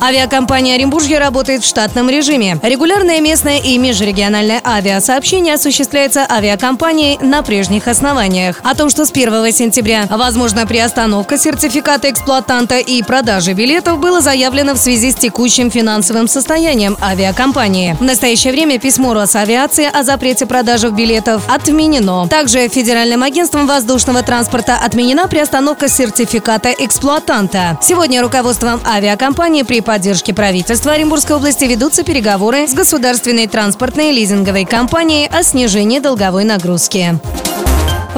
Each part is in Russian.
Авиакомпания «Оренбуржье» работает в штатном режиме. Регулярное местное и межрегиональное авиасообщение осуществляется авиакомпанией на прежних основаниях. О том, что с 1 сентября возможна приостановка сертификата эксплуатанта и продажи билетов, было заявлено в связи с текущим финансовым состоянием авиакомпании. В настоящее время письмо Росавиации о запрете продажи билетов отменено. Также Федеральным агентством воздушного транспорта отменена приостановка сертификата эксплуатанта. Сегодня руководством авиакомпании при поддержки правительства Оренбургской области ведутся переговоры с государственной транспортной лизинговой компанией о снижении долговой нагрузки.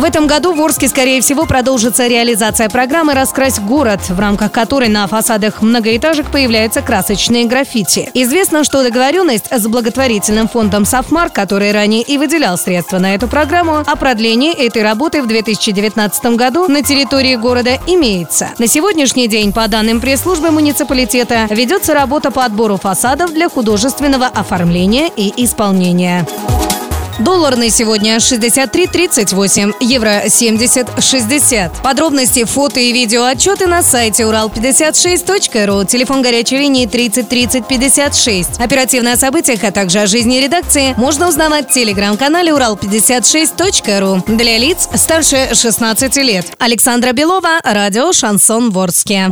В этом году в Орске, скорее всего, продолжится реализация программы «Раскрась город», в рамках которой на фасадах многоэтажек появляются красочные граффити. Известно, что договоренность с благотворительным фондом «Софмар», который ранее и выделял средства на эту программу, о продлении этой работы в 2019 году на территории города имеется. На сегодняшний день, по данным пресс-службы муниципалитета, ведется работа по отбору фасадов для художественного оформления и исполнения. Доллар на сегодня 63.38, евро 70.60. Подробности, фото и видео отчеты на сайте урал56.ру, телефон горячей линии 30 30 56. Оперативно о событиях, а также о жизни редакции можно узнавать в телеграм-канале урал56.ру для лиц старше 16 лет. Александра Белова, радио «Шансон Ворске».